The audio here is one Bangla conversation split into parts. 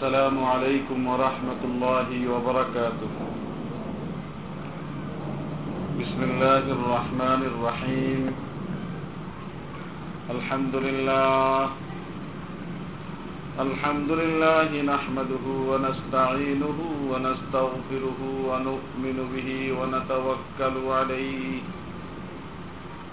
السلام عليكم ورحمة الله وبركاته. بسم الله الرحمن الرحيم. الحمد لله. الحمد لله نحمده ونستعينه ونستغفره ونؤمن به ونتوكل عليه.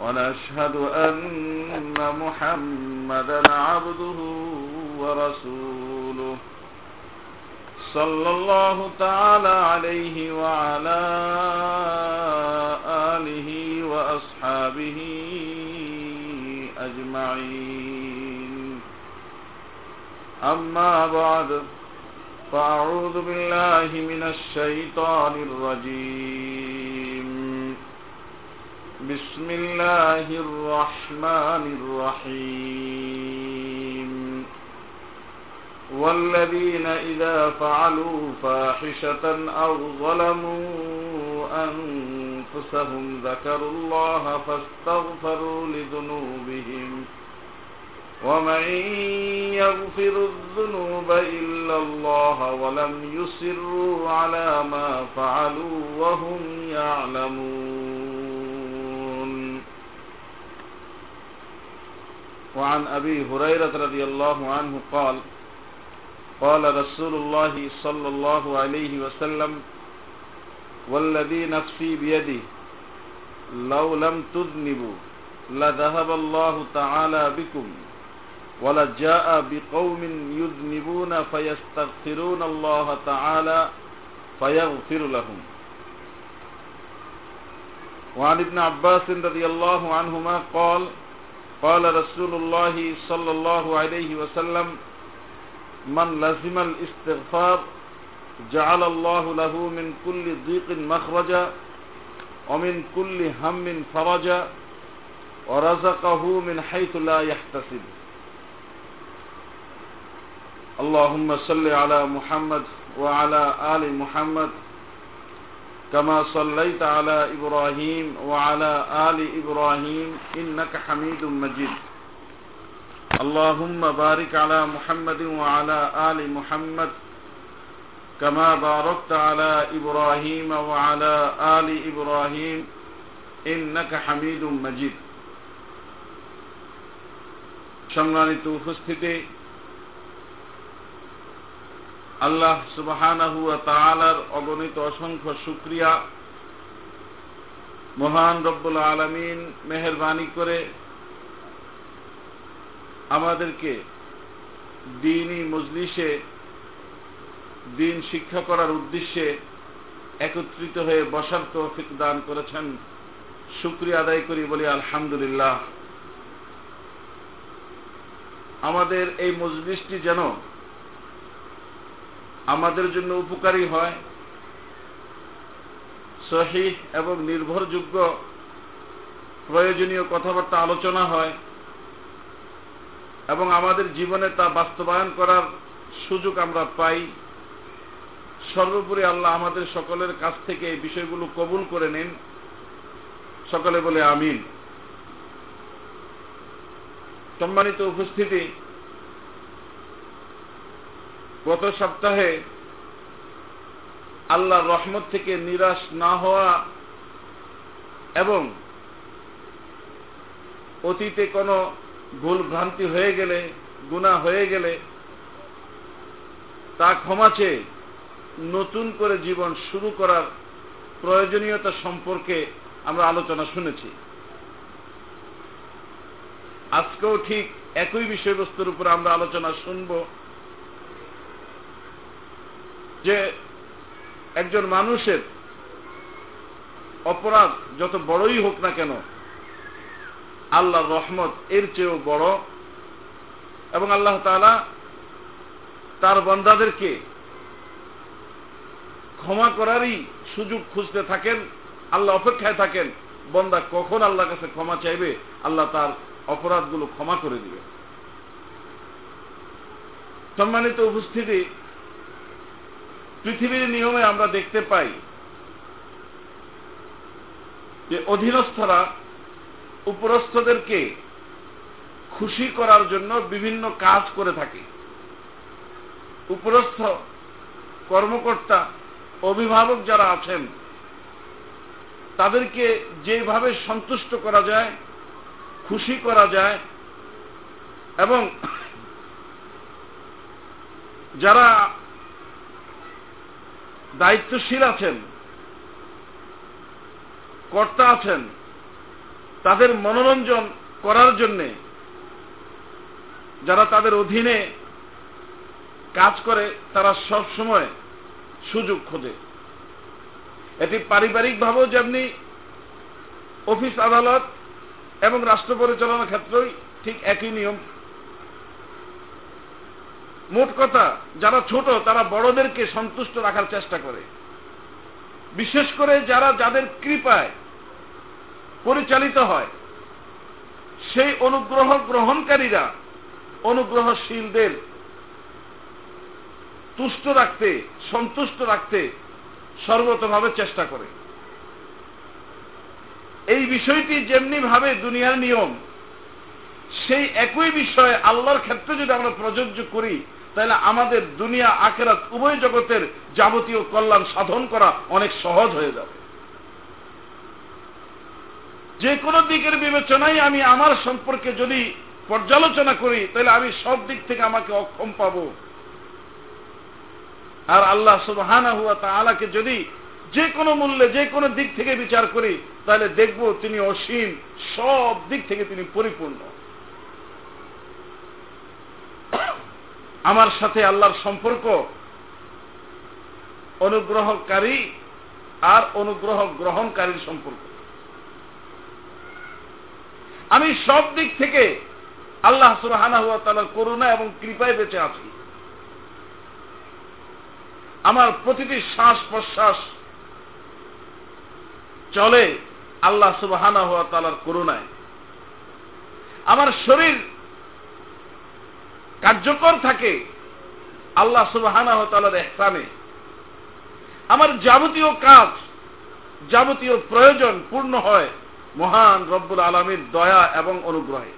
ونشهد أن محمدا عبده ورسوله. صلى الله تعالى عليه وعلى آله وأصحابه أجمعين. أما بعد فأعوذ بالله من الشيطان الرجيم. بسم الله الرحمن الرحيم. والذين إذا فعلوا فاحشة أو ظلموا أنفسهم ذكروا الله فاستغفروا لذنوبهم. ومن يغفر الذنوب إلا الله ولم يسروا على ما فعلوا وهم يعلمون. وعن أبي هريرة رضي الله عنه قال قال رسول الله صلى الله عليه وسلم والذي نفسي بيده لو لم تذنبوا لذهب الله تعالى بكم ولجاء بقوم يذنبون فيستغفرون الله تعالى فيغفر لهم. وعن ابن عباس رضي الله عنهما قال قال رسول الله صلى الله عليه وسلم من لزم الاستغفار جعل الله له من كل ضيق مخرجا ومن كل هم فرجا ورزقه من حيث لا يحتسب. اللهم صل على محمد وعلى آل محمد كما صليت على إبراهيم وعلى آل إبراهيم إنك حميد مجيد اللهم بارك على محمد وعلى آل محمد كما باركت على إبراهيم وعلى آل إبراهيم إنك حميد مجيد সম্মানিত উপস্থিতি আল্লাহ সুবাহানাহু তাআলার অগণিত অসংখ্য শুক্রিয়া। মহান রব্বুল আলমিন মেহরবানি করে আমাদেরকে দিনই মজলিসে দিন শিক্ষা করার উদ্দেশ্যে একত্রিত হয়ে বসার তৌফিক দান করেছেন। শুক্রিয়া আদায় করি বলি আলহামদুলিল্লাহ। আমাদের এই মজলিসটি যেন আমাদের জন্য উপকারী হয়। সহি এবং নির্ভরযোগ্য প্রয়োজনীয় কথাবার্তা আলোচনা হয় এবং আমাদের জীবনে তা বাস্তবায়ন করার সুযোগ আমরা পাই। সর্বোপরি আল্লাহ আমাদের সকলের কাছ থেকে এই বিষয়গুলো কবুল করে নিন। সকলে বলে আমিন। সম্মানিত উপস্থিতি গত সপ্তাহে আল্লাহর রহমত থেকে নিরাশ না হওয়া এবং অতীতে কোনো ভুল ভ্রান্তি হয়ে গেলে গুণা হয়ে গেলে তা ক্ষমা চেয়ে নতুন করে জীবন শুরু করার প্রয়োজনীয়তা সম্পর্কে আমরা আলোচনা শুনেছি। আজকেও ঠিক একই বিষয়বস্তুর উপর আমরা আলোচনা শুনব। যে একজন মানুষের অপরাধ যত বড়ই হোক না কেন আল্লাহ রহমত এর চেয়েও বড় এবং আল্লাহ তালা তার বন্দাদেরকে ক্ষমা করারই সুযোগ খুঁজতে থাকেন, আল্লাহ অপেক্ষায় থাকেন, বন্দা কখন আল্লাহর কাছে ক্ষমা চাইবে, আল্লাহ তার অপরাধগুলো ক্ষমা করে দিবে সম্মানিত উপস্থিতি পৃথিবীর নিয়মে আমরা দেখতে পাই যে অধীনস্থরা উপরস্থদেরকে খুশি করার জন্য বিভিন্ন কাজ করে থাকে। উপরস্থ কর্মকর্তা, অভিভাবক যারা আছেন, তাদেরকে যেভাবে সন্তুষ্ট করা যায়, খুশি করা যায়, এবং যারা দায়িত্বশীল আছেন, কর্তা আছেন, তাদের মনোরঞ্জন করার জন্যে যারা তাদের অধীনে কাজ করে, তারা সব সময় সুযোগ খোঁজে। এটি পারিবারিকভাবেও যেমনি অফিস আদালত এবং রাষ্ট্র পরিচালনার ক্ষেত্রেই ঠিক একই নিয়ম। মোট কথা, যারা ছোট, তারা বড়দেরকে সন্তুষ্ট রাখার চেষ্টা করে। বিশেষ করে যারা যাদের কৃপায় পরিচালিত হয়, সেই অনুগ্রহ গ্রহণকারীরা অনুগ্রহশীলদের তুষ্ট রাখতে, সন্তুষ্ট রাখতে সর্বতভাবে চেষ্টা করে। এই বিষয়টি যেমনি ভাবে দুনিয়ার নিয়ম, সেই একই বিষয়ে আল্লাহর ক্ষেত্রে যদি আমরা প্রযোজ্য করি তাহলে আমাদের দুনিয়া, আখেরাত, উভয় জগতের যাবতীয় কল্যাণ সাধন করা অনেক সহজ হয়ে যাবে। যে কোনো দিকের বিবেচনায় আমি আমার সম্পর্কে যদি পর্যালোচনা করি, তাহলে আমি সব দিক থেকে আমাকে অক্ষম পাব। আর আল্লাহ সুবহানা হুয়া তাআলাকে যদি যে কোনো মূল্যে, যে কোনো দিক থেকে বিচার করি, তাহলে দেখব তিনি অসীম, সব দিক থেকে তিনি পরিপূর্ণ। আমার সাথে আল্লাহর সম্পর্ক অনুগ্রহকারী আর অনুগ্রহ গ্রহণকারীর সম্পর্ক। আমি সব দিক থেকে আল্লাহ সুরহানা হুয়া তালার করুণা এবং কৃপায় বেঁচে আছি। আমার প্রতিটি শ্বাস প্রশ্বাস চলে আল্লাহ সুবাহানা হওয়া তালার করুণায়। আমার শরীর কার্যকর থাকে আল্লাহ সুবাহানা হওয়া তালার এহসানে আমার যাবতীয় কাজ, যাবতীয় প্রয়োজন পূর্ণ হয় মহান রব্বুল আলমীর দয়া এবং অনুগ্রহে।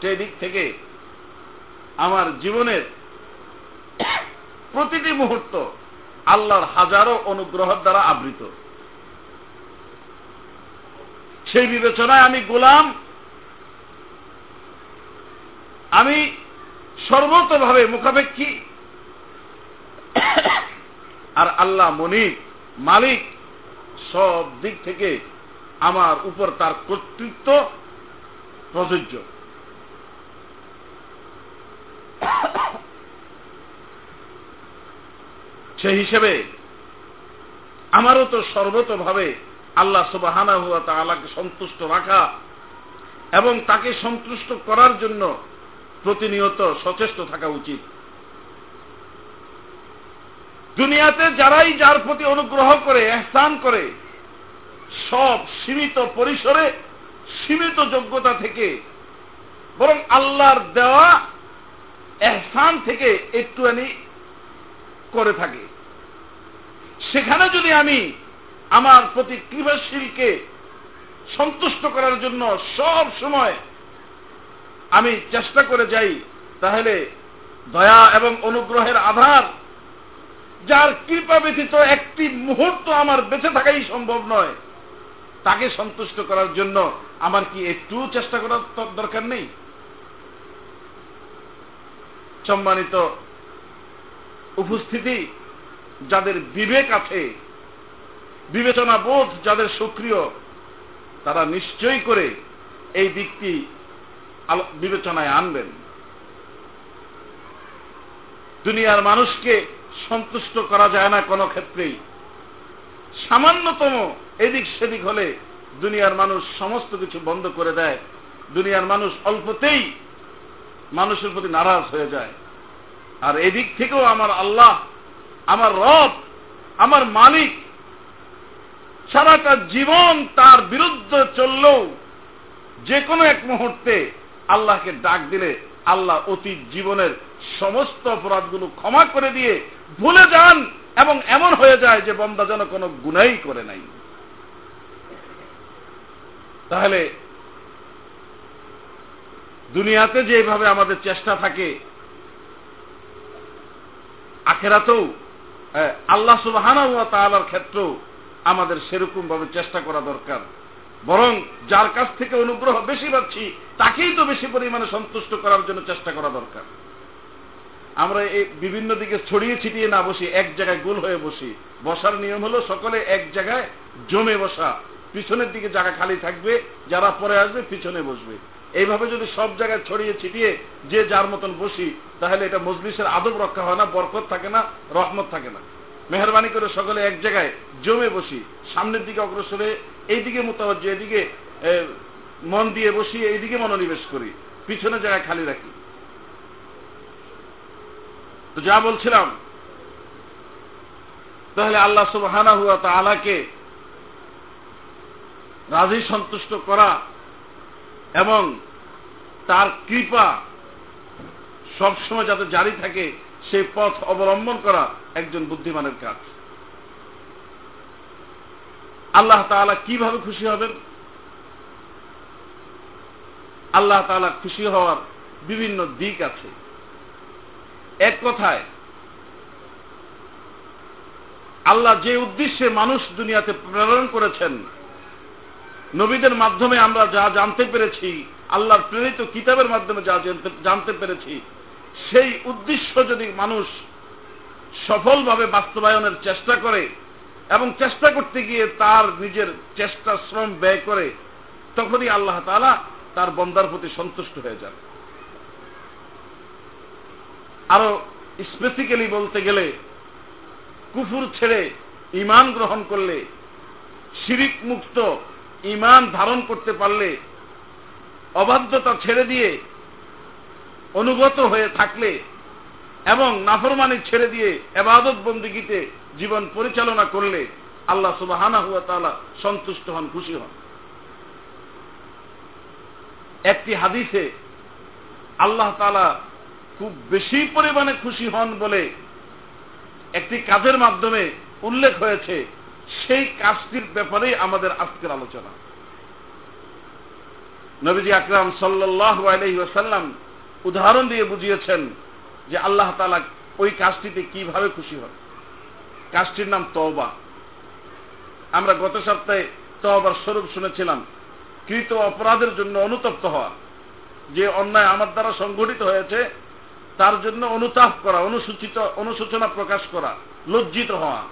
সেই দিক থেকে আমার জীবনের প্রতিটি মুহূর্ত আল্লাহর হাজারো অনুগ্রহের দ্বারা আবৃত। সেই বিবেচনায় আমি গোলাম আমি সর্বতভাবে মুখাপেক্ষী। আর আল্লাহ মনিক মালিক, সব দিক থেকে আমার উপর তার কর্তৃত্ব প্রযোজ্য। সে হিসেবে আমারও তো সর্বতভাবে আল্লাহ সুবাহানা হুয়া তালাকে সন্তুষ্ট রাখা এবং তাকে সন্তুষ্ট করার জন্য প্রতিনিয়ত সচেষ্ট থাকা উচিত। দুনিয়াতে যারাই যার প্রতি অনুগ্রহ করে, এহসান করে, সব সীমিত পরিসরে, সীমিত যোগ্যতা থেকে, বরং আল্লাহর দেওয়া এহসান থেকে একটুখানি করে থাকে। সেখানে যদি আমি আমার প্রতি কৃপাশীলকে সন্তুষ্ট করার জন্য সব সময় আমি চেষ্টা করে যাই, তাহলে দয়া এবং অনুগ্রহের আধার, যার কৃপা ব্যতীত একটি মুহূর্ত আমার বেঁচে থাকাই সম্ভব নয়, তাকে সন্তুষ্ট করার জন্য আমার কি একটু চেষ্টা করার দরকার নেই? সম্মানিত উপস্থিতি, যাদের বিবেক আছে বিবেচনা বোধ যাদের সক্রিয়, তারা নিশ্চয়ই করে এই দিকটি বিবেচনায় আনবেন। দুনিয়ার মানুষকে সন্তুষ্ট করা যায় না কোনো ক্ষেত্রেই। সামান্যতম এদিক সেদিক হলে দুনিয়ার মানুষ সমস্ত কিছু বন্ধ করে দেয়। দুনিয়ার মানুষ অল্পতেই মানুষের প্রতি নারাজ হয়ে যায়। আর এদিক থেকেও আমার আল্লাহ, আমার রব, আমার মালিক সারাটা জীবন তার বিরুদ্ধে চললেও যে কোনো এক মুহূর্তে আল্লাহকে ডাক দিলে আল্লাহ অতীত জীবনের সমস্ত অপরাধগুলো ক্ষমা করে দিয়ে ভুলে যান এবং এমন হয়ে যায় যে বন্দা যেন কোনো গুণাই করে নাই। তাহলে দুনিয়াতে যেভাবে আমাদের চেষ্টা থাকে, আখেরাতেও আল্লাহ সুবাহানা তালার ক্ষেত্রেও আমাদের সেরকম ভাবে চেষ্টা করা দরকার। বরং যার কাছ থেকে অনুগ্রহ বেশি পাচ্ছি, তাকেই তো বেশি পরিমাণে সন্তুষ্ট করার জন্য চেষ্টা করা দরকার। আমরা এই বিভিন্ন দিকে ছড়িয়ে ছিটিয়ে না বসি, এক জায়গায় গোল হয়ে বসি। বসার নিয়ম হলো সকলে এক জায়গায় জমে বসা। পিছনের দিকে জায়গা খালি থাকবে, যারা পরে আসবে পিছনে বসবে। এইভাবে যদি সব জায়গায় ছড়িয়ে ছিটিয়ে যে যার মতন বসি, তাহলে এটা মজলিসের আদব রক্ষা হয় না, বরকত থাকে না, রহমত থাকে না। মেহরবানি করে সকলে এক জায়গায় জমে বসি, সামনের দিকে অগ্রসরে এইদিকে মোতাবজ্জ এদিকে মন দিয়ে বসি এইদিকে মনোনিবেশ করি, পিছনে জায়গায় খালি রাখি। তো যা বলছিলাম, তাহলে আল্লাহ সুবাহানা হুয়া তালাকে রাজি সন্তুষ্ট করা এবং তার কৃপা সবসময় যাতে জারি থাকে, সেই পথ অবলম্বন করা একজন বুদ্ধিমানের কাজ। আল্লাহ তালা কীভাবে খুশি হবেন? আল্লাহ তালা খুশি হওয়ার বিভিন্ন দিক আছে। এক কথায়, আল্লাহ যে উদ্দেশ্যে মানুষ দুনিয়াতে প্রেরণ করেছেন, নবীদের মাধ্যমে আমরা যা জানতে পেরেছি, আল্লাহর প্রেরিত কিতাবের মাধ্যমে যা জানতে পেরেছি, সেই উদ্দেশ্য যদি মানুষ সফলভাবে বাস্তবায়নের চেষ্টা করে এবং চেষ্টা করতে গিয়ে তার নিজের চেষ্টা, শ্রম ব্যয় করে তখনই আল্লাহ তালা তার বন্দার প্রতি সন্তুষ্ট হয়ে যান। আরও স্পেসিক্যালি বলতে গেলে, কুফুর ছেড়ে ইমান গ্রহণ করলে, শিরিক মুক্ত ইমান ধারণ করতে পারলে, অবাধ্যতা ছেড়ে দিয়ে, অনুগত হয়ে থাকলে এবং নাফরমানি ছেড়ে দিয়ে এবাদত বন্দিগিতে জীবন পরিচালনা করলে আল্লাহ সুবাহানা হুয়া তালা সন্তুষ্ট হন, খুশি হন। একটি হাদিসে আল্লাহ তালা খুব বেশি পরিমাণে খুশি হন বলে একটি কাজের মাধ্যমে উল্লেখ হয়েছে, সেই কাজটির ব্যাপারেই আমাদের আজকের আলোচনা। নবীজি আকরাম সাল্লাহ আলহিহাসাল্লাম উদাহরণ দিয়ে বুঝিয়েছেন যে আল্লাহ তালা ওই কাজটিতে কীভাবে খুশি হন। কাজটির নাম তওবা। আমরা গত সপ্তাহে তওবার স্বরূপ শুনেছিলাম, কৃত অপরাধের জন্য অনুতপ্ত হওয়া। যে অন্যায় আমার দ্বারা সংঘটিত হয়েছে, তার জন্য অনুতাপ করা, অনুসূচিত অনুসূচনা প্রকাশ করা, লজ্জিত হওয়া।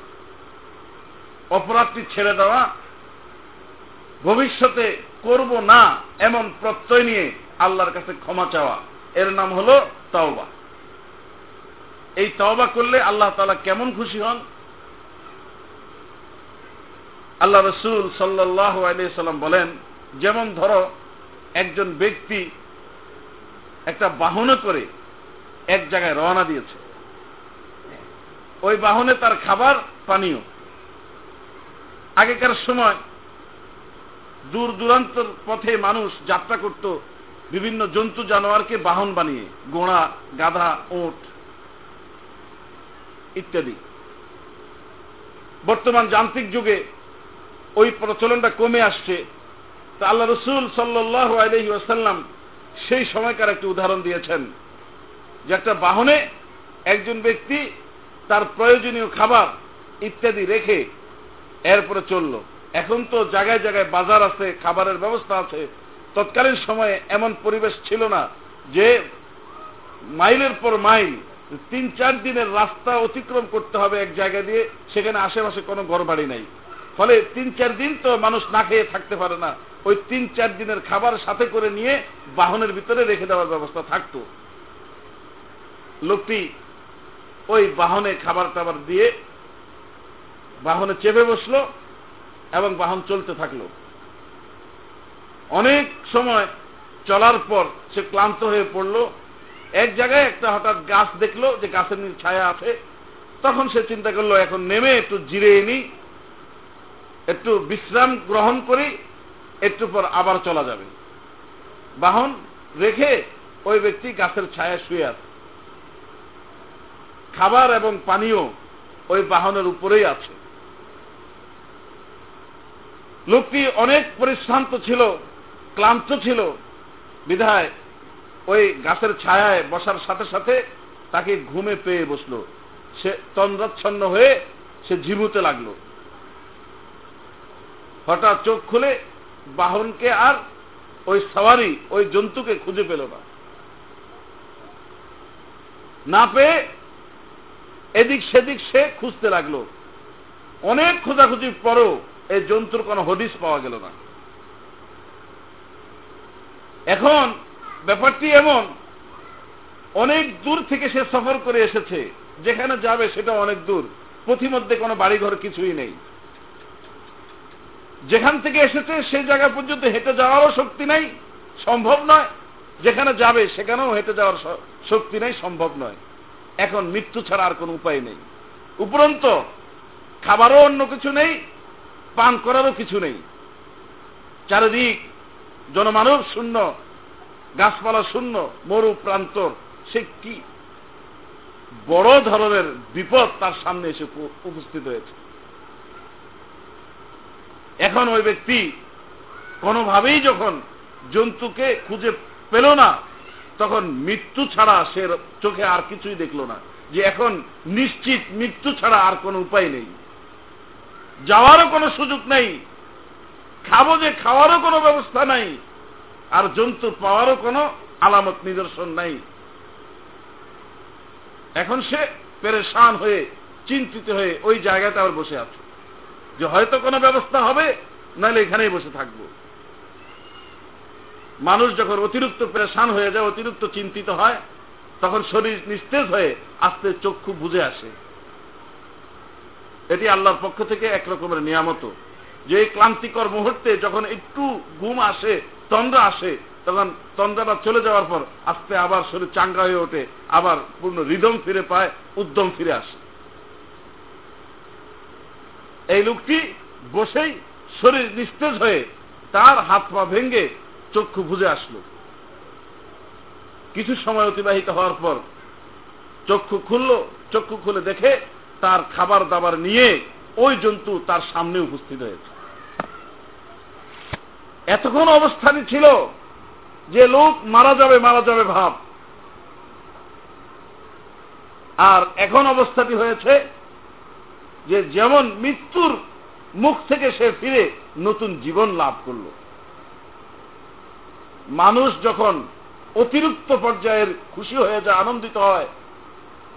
অপরাধটি ছেড়ে দেওয়া, ভবিষ্যতে করব না এমন প্রত্যয় নিয়ে আল্লাহর কাছে ক্ষমা চাওয়া। এর নাম হল তাওবা। এই তওবা করলে আল্লাহ তালা কেমন খুশি হন? আল্লাহ রসুল সাল্লাহ সাল্লাম বলেন, যেমন ধরো, একজন ব্যক্তি একটা বাহনে করে এক জায়গায় রওনা দিয়েছে। ওই বাহনে তার খাবার পানীয়। আগেকার সময় দূর দূরান্তর পথে মানুষ যাত্রা করত বিভিন্ন জন্তু জানোয়ারকে বাহন বানিয়ে গোড়া গাধা, ওট ইত্যাদি। বর্তমান যান্ত্রিক যুগে ওই প্রচলনটা কমে আসছে। তা আল্লাহ রসুল সাল্লাহ আলহি আসাল্লাম সেই সময়কার একটি উদাহরণ দিয়েছেন যে একটা বাহনে একজন ব্যক্তি তার প্রয়োজনীয় খাবার ইত্যাদি রেখে এরপরে চলল। এখন তো জায়গায় জায়গায় বাজার আছে, খাবারের ব্যবস্থা আছে। তৎকালীন সময়ে এমন পরিবেশ ছিল না যে মাইলের পর মাইল, তিন চার দিনের রাস্তা অতিক্রম করতে হবে এক জায়গা দিয়ে, সেখানে আশেপাশে কোনো ঘর বাড়ি নাই। ফলে তিন, চার দিন তো মানুষ না খেয়ে থাকতে পারে না। ওই তিন, চার দিনের খাবার সাথে করে নিয়ে বাহনের ভিতরে রেখে দেওয়ার ব্যবস্থা থাকতো। লোকটি ওই বাহনে খাবার টাবার দিয়ে বাহনে চেপে বসল এবং বাহন চলতে থাকল। অনেক সময় চলার পর সে ক্লান্ত হয়ে পড়ল। এক জায়গায় একটা হঠাৎ গাছ দেখল যে গাছের ছায়া আছে। তখন সে চিন্তা করল, এখন নেমে একটু জিরে নি একটু বিশ্রাম গ্রহণ করি, একটু পর আবার চলা যাবে। বাহন রেখে ওই ব্যক্তি গাছের ছায়া শুয়ে আছে। খাবার এবং পানীয় ওই বাহনের উপরেই আছে। লোকটি অনেক পরিশ্রান্ত ছিল, ক্লান্ত ছিল। বিধায় ওই গাছের ছায়ায় বসার সাথে সাথে তাকে ঘুমে পেয়ে বসল। সে তন্দ্রাচ্ছন্ন হয়ে সে ঝিমুতে লাগল। হঠাৎ চোখ খুলে বাহনকে আর ওই সাওয়ারি, ওই জন্তুকে খুঁজে পেল না। না পেয়ে এদিক সেদিক সে খুঁজতে লাগল। অনেক খোঁজাখুঁজির পরও এই জন্তুর কোনো হদিস পাওয়া গেল না। এখন ব্যাপারটি এমন, অনেক দূর থেকে সে সফর করে এসেছে। যেখানে যাবে সেটা অনেক দূর। পথিমধ্যে কোনো বাড়িঘর কিছুই নেই। যেখান থেকে এসেছে, সেই জায়গা পর্যন্ত হেঁটে যাওয়ারও শক্তি নাই, সম্ভব নয়। যেখানে যাবে, সেখানেও হেঁটে যাওয়ার শক্তি নেই, সম্ভব নয়। এখন মৃত্যু ছাড়া আর কোনো উপায় নেই। উপরন্ত খাবারও অন্য কিছু নেই, পান করারও কিছু নেই। চারিদিক জনমানব শূন্য, গাছপালা শূন্য, মরু প্রান্তর। সে কি বড় ধরনের বিপদ তার সামনে এসে উপস্থিত হয়েছে। এখন ওই ব্যক্তি কোনোভাবেই যখন জন্তুকে খুঁজে পেল না, তখন মৃত্যু ছাড়া সে চোখে আর কিছুই দেখল না। যে এখন নিশ্চিত মৃত্যু ছাড়া আর কোনো উপায় নেই। যাওয়ারও কোনো সুযোগ নেই, খাব যে খাওয়ারও কোনো ব্যবস্থা নাই, আর জন্তু পাওয়ারও কোনো আলামত নিদর্শন নাই। এখন সে পেরেশান হয়ে, চিন্তিত হয়ে ওই জায়গাতে আবার বসে আছে। যে হয়তো কোনো ব্যবস্থা হবে, নাহলে এখানেই বসে থাকব। মানুষ যখন অতিরিক্ত প্রেশান হয়ে যায়, অতিরিক্ত চিন্তিত হয়, তখন শরীর নিস্তেজ হয়ে আস্তে চক্ষু বুঝে আসে। এটি আল্লাহর পক্ষ থেকে একরকমের নিয়ামত। যে এই ক্লান্তিকর মুহূর্তে যখন একটু ঘুম আসে, তন্দ্রা আসে, তখন তন্দ্রাটা চলে যাওয়ার পর আস্তে আবার শরীর চাঙ্গা হয়ে ওঠে, আবার পূর্ণ রিদম ফিরে পায়, উদ্যম ফিরে আসে। এই লোকটি বসেই শরীর নিস্তেজ হয়ে তার হাত পা ভেঙ্গে চক্ষু বুঝে আসলো। কিছু সময় অতিবাহিত হওয়ার পর চক্ষু খুলল, চক্ষু খুলে দেখে তার খাবার দাবার নিয়ে ওই জন্তু তার সামনে উপস্থিত হয়েছে। এতক্ষণ অবস্থানই ছিল যে লোক মারা যাবে মারা যাবে ভাব। আর এখন অবস্থাটি হয়েছে যে যেমন মৃত্যুর মুখ থেকে সে ফিরে নতুন জীবন লাভ করল। মানুষ যখন অতিরিক্ত পর্যায়ের খুশি হয়ে যায়, আনন্দিত হয়,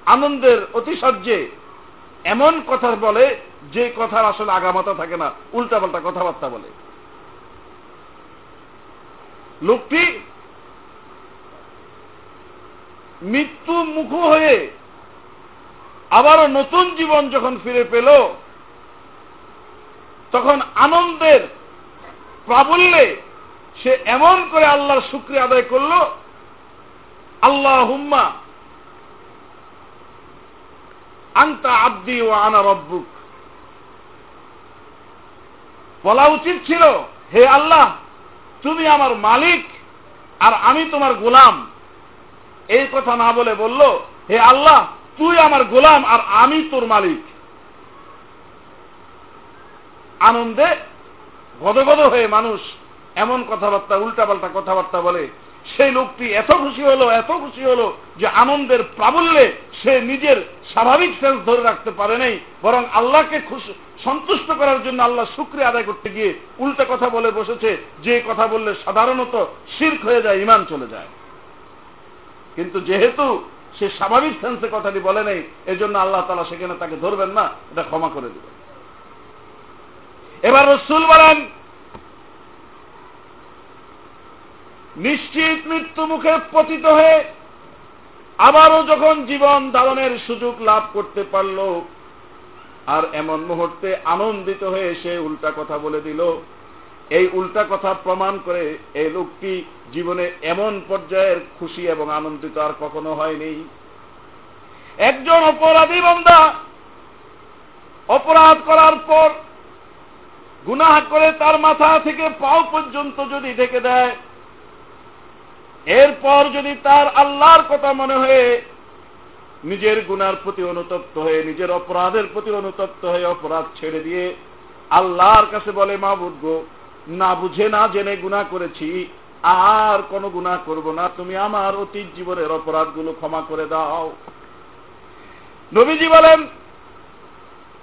আনন্দের অতিশর্যে এমন কথা বলে যে কথার আসলে আগামাতা থাকে না, উল্টাপাল্টা কথাবার্তা বলে। লোকটি মৃত্যু মুখ হয়ে আবারও নতুন জীবন যখন ফিরে পেল, তখন আনন্দের প্রাবল্যে সে এমন করে আল্লাহর শুক্রিয়া আদায় করল আল্লাহ হুম্মা আন্তা আব্দি ও আনা রব্বুক। বলা উচিত ছিল, হে আল্লাহ, তুমি আমার মালিক আর আমি তোমার গোলাম। এই কথা না বলে বলল, হে আল্লাহ তুই আমার গোলাম আর আমি তোর মালিক। আনন্দে গদগদ হয়ে মানুষ এমন কথাবার্তা, উল্টাপাল্টা কথাবার্তা বলে। সেই লোকটি এত খুশি হলো, এত খুশি হলো যে আনন্দের প্রাবল্যে সে নিজের স্বাভাবিক সেন্স ধরে রাখতে পারে নাই, বরং আল্লাহকে খুশি, সন্তুষ্ট করার জন্য আল্লাহ শুক্রিয়া আদায় করতে গিয়ে উল্টা কথা বলে বসেছে, যে কথা বললে সাধারণত শির্ক হয়ে যায় ইমান চলে যায়। কিন্তু যেহেতু সে স্বাভাবিক সেন্সে কথাটি বলে নেই, এজন্য আল্লাহ তালা সেখানে তাকে ধরবেন না, এটা ক্ষমা করে দেবেন। এবার রসুল বলেন, নিশ্চিত মৃত্যু মুখে পতিত হয়ে আবারও যখন জীবন ধারণের সুযোগ লাভ করতে পারল, আর এমন মুহূর্তে আনন্দিত হয়ে সে উল্টা কথা বলে দিল এই উল্টা কথা প্রমাণ করে এই লোকটি জীবনে এমন পর্যায়ের খুশি এবং আনন্দিত আর কখনো হয়নি। একজন অপরাধী বন্ধা অপরাধ করার পর গুনাহ করে তার মাথা থেকে পাও পর্যন্ত যদি ঢেকে দেয়, এরপর যদি তার আল্লাহর কথা মনে হয়ে নিজের গুনার প্রতি অনুতপ্ত হয়ে, নিজের অপরাধের প্রতি অনুতপ্ত হয়ে অপরাধ ছেড়ে দিয়ে আল্লাহর কাছে বলে মা বুঝব না বুঝে, না জেনে গুণা করেছি। আর কোন গুণা করব না। তুমি আমার অতীত জীবনের অপরাধগুলো ক্ষমা করে দাও। নবীজি বলেন,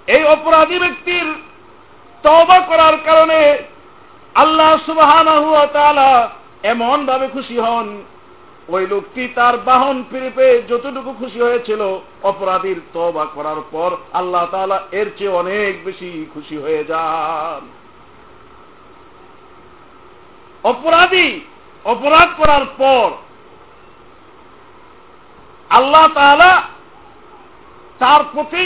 এই অপরাধী ব্যক্তির তবা করার কারণে আল্লাহ সুবাহ এমন ভাবে খুশি হন। ওই লোকটি তার বাহন ফিরে পেয়ে যতটুকু খুশি হয়েছিল অপরাধীর তবা করার পর আল্লাহ তালা এর চেয়ে অনেক বেশি খুশি হয়ে যান। অপরাধী, অপরাধ করার পর আল্লাহ তালা তার প্রতি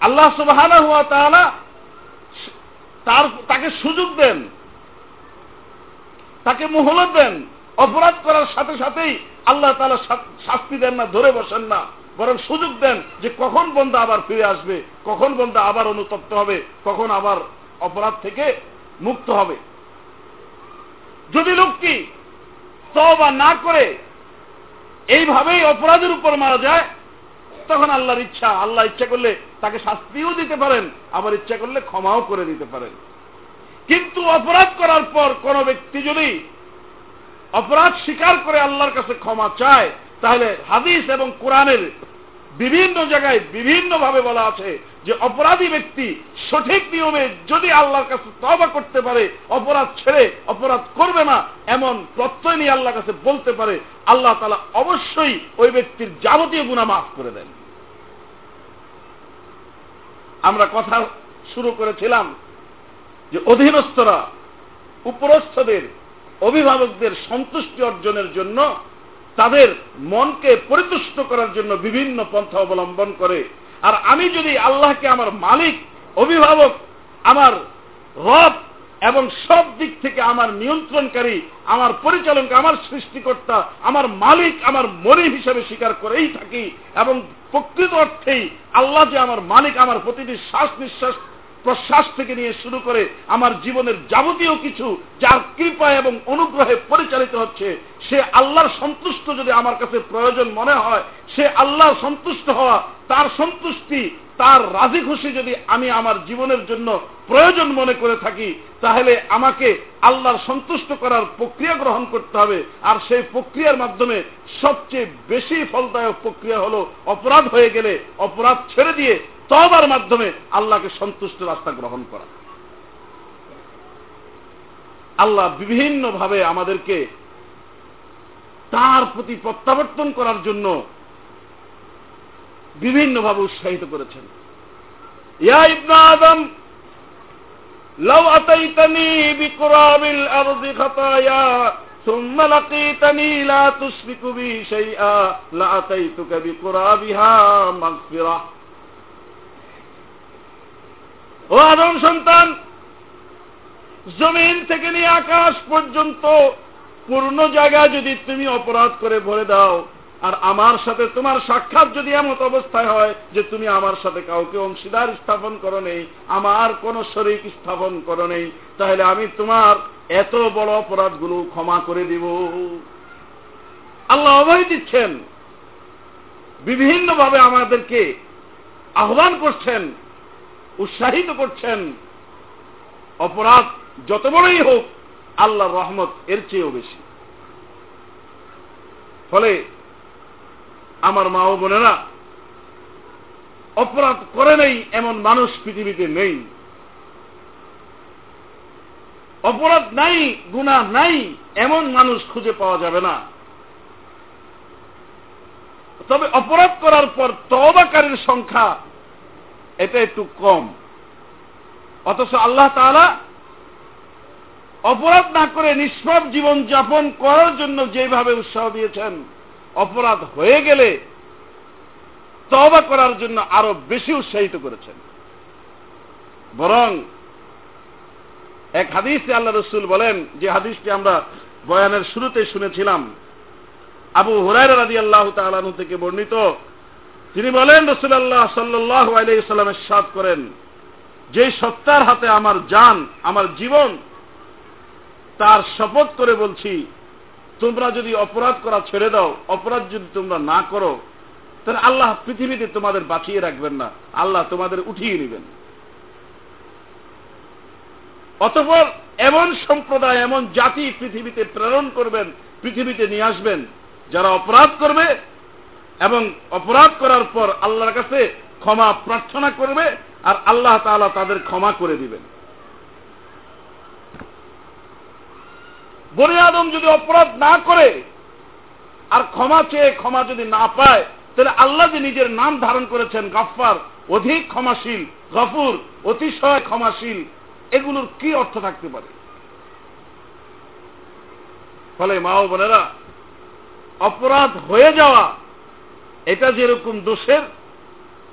আল্লাহ সুবাহ তার, তাকে সুযোগ দেন, তাকে মহলত দেন, অপরাধ করার সাথে সাথেই আল্লাহ তালা শাস্তি দেন না, ধরে বসেন না, বরং সুযোগ দেন যে কখন বন্ধা আবার ফিরে আসবে, কখন বন্ধা আবার অনুতপ্ত হবে, কখন আবার অপরাধ থেকে মুক্ত হবে। যদি লোকটি তবা না করে এইভাবেই অপরাধের উপর মারা যায়, তখন আল্লাহর ইচ্ছা, আল্লাহ ইচ্ছা করলে তাকে শাস্তিও দিতে পারেন, আবার ইচ্ছা করলে ক্ষমাও করে দিতে পারেন। কিন্তু অপরাধ করার পর কোন ব্যক্তি যদি অপরাধ স্বীকার করে আল্লাহর কাছে ক্ষমা চায়, তাহলে হাদিস এবং কোরআনের বিভিন্ন জায়গায় বিভিন্ন ভাবে বলা আছে যে অপরাধী ব্যক্তি সঠিক নিয়মে যদি আল্লাহর কাছে তবা করতে পারে, অপরাধ ছেড়ে অপরাধ করবে না, এমন প্রত্যয় নিয়ে আল্লাহর কাছে বলতে পারে, আল্লাহ তালা অবশ্যই ওই ব্যক্তির যাবতীয় গুণা মাফ করে দেন। আমরা কথা শুরু করেছিলাম যে অধীনস্থরা, উপরস্থদের, অভিভাবকদের সন্তুষ্টি অর্জনের জন্য তাদের মনকে পরিতুষ্ট করার জন্য বিভিন্ন পন্থা অবলম্বন করে। আর আমি যদি আল্লাহকে আমার মালিক, অভিভাবক, আমার রব এবং সব দিক থেকে আমার নিয়ন্ত্রণকারী, আমার পরিচালক, আমার সৃষ্টিকর্তা, আমার মালিক, আমার মরি হিসেবে স্বীকার করেই থাকি এবং প্রকৃত অর্থেই আল্লাহ যে আমার মালিক, আমার প্রতিটি শ্বাস নিঃশ্বাস প্রশ্বাস থেকে নিয়ে শুরু করে আমার জীবনের যাবতীয় কিছু যার কৃপা এবং অনুগ্রহে পরিচালিত হচ্ছে, সে আল্লাহর সন্তুষ্ট যদি আমার কাছে প্রয়োজন মনে হয়, সে আল্লাহর সন্তুষ্ট হওয়া, তার সন্তুষ্টি, তার রাজি খুশি যদি আমি আমার জীবনের জন্য প্রয়োজন মনে করে থাকি, তাহলে আমাকে আল্লাহর সন্তুষ্ট করার প্রক্রিয়া গ্রহণ করতে হবে। আর সেই প্রক্রিয়ার মাধ্যমে সবচেয়ে বেশি ফলদায়ক প্রক্রিয়া হলো অপরাধ হয়ে গেলে অপরাধ ছেড়ে দিয়ে তবার মাধ্যমে আল্লাহকে সন্তুষ্ট রাস্তা গ্রহণ করা আল্লাহ বিভিন্ন ভাবে আমাদেরকে তার প্রতি প্রত্যাবর্তন করার জন্য বিভিন্নভাবে উৎসাহিত করেছেন ইয়া ইবনা আদম لو أتيتني بقراب الأرض خطايا ثم لقيتني لا تشرك بي شيئا لأتيتك بقرابها مغفرة ও আদম সন্তান, জমিন থেকে নিয়ে আকাশ পর্যন্ত পূর্ণ জায়গা যদি তুমি অপরাধ করে ভরে দাও, আর আমার সাথে তোমার সাক্ষাৎ যদি এমন অবস্থায় হয় যে তুমি আমার সাথে কাউকে অংশীদার স্থাপন করো নেই আমার কোন শরিক স্থাপন করো নেই তাহলে আমি তোমার এত বড় অপরাধগুলো ক্ষমা করে দিব। আল্লাহ অভয় দিচ্ছেন, বিভিন্নভাবে আমাদেরকে আহ্বান করছেন উৎসাহিত করছেন। অপরাধ যত বড়ই হোক আল্লাহ রহমত এর চেয়েও বেশি। ফলে আমার মা ও বোনেরা, অপরাধ করে নেই এমন মানুষ পৃথিবীতে নেই। অপরাধ নাই, গুণা নাই, এমন মানুষ খুঁজে পাওয়া যাবে না। তবে অপরাধ করার পর তবাকারীর সংখ্যা এটা একটু কম। অথচ আল্লাহ তাআলা অপরাধ না করে নিষ্পাপ জীবন যাপন করার জন্য যেভাবে উৎসাহ দিয়েছেন, অপরাধ হয়ে গেলে তবা করার জন্য আরও বেশি উৎসাহিত করেছেন। বরং এক হাদিসে আল্লাহ রসুল বলেন, যে হাদিসটি আমরা বয়ানের শুরুতে শুনেছিলাম, আবু হুরাই রাজি আল্লাহ তালু থেকে বর্ণিত তিনি বলেন রসুল্লাহ সাল্লাহ আলাইসাল্লামের সাদ করেন, যে সত্তার হাতে আমার যান, আমার জীবন, তার শপথ করে বলছি, তোমরা যদি অপরাধ করা ছেড়ে দাও, অপরাধ যদি তোমরা না করো, তাহলে আল্লাহ পৃথিবীতে তোমাদের বাঁচিয়ে রাখবেন না, আল্লাহ তোমাদের উঠিয়ে নেবেন। অতপর এমন সম্প্রদায়, এমন জাতি পৃথিবীতে প্রেরণ করবেন, পৃথিবীতে নিয়ে আসবেন, যারা অপরাধ করবে এবং অপরাধ করার পর আল্লাহর কাছে ক্ষমা প্রার্থনা করবে আর আল্লাহ তাআলা তাদের ক্ষমা করে দিবেন। বনি আদম যদি অপরাধ না করে আর ক্ষমা চেয়ে ক্ষমা যদি না পায়, তাহলে আল্লাহ যে নিজের নাম ধারণ করেছেন গাফার অধিক ক্ষমাশীল, গফুর, অতিশয় ক্ষমাশীল, এগুলোর কি অর্থ থাকতে পারে? ফলে মা ও বোনেরা, অপরাধ হয়ে যাওয়া এটা যেরকম দোষের,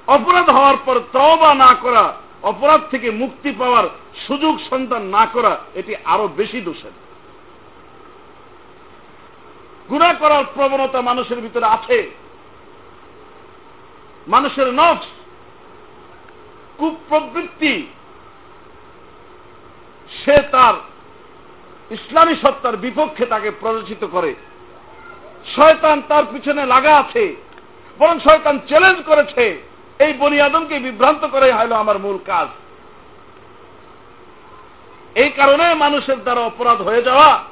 অপরাধ হওয়ার পর তবা না করা, অপরাধ থেকে মুক্তি পাওয়ার সুযোগ সন্তান না করা, এটি আরও বেশি দোষের। গুণা করার প্রবণতা মানুষের ভিতরে আছে। মানুষের নফস কুপ্রবৃত্তি, সে তার ইসলামী সত্তার বিপক্ষে তাকে প্ররোচিত করে। শয়তান তার পিছনে লাগা আছে। বরং শয়তান চ্যালেঞ্জ করেছে, এই বনি আদমকে বিভ্রান্ত করে হইল আমার মূল কাজ। এই কারণে মানুষের দ্বারা অপরাধ হয়ে যাওয়া,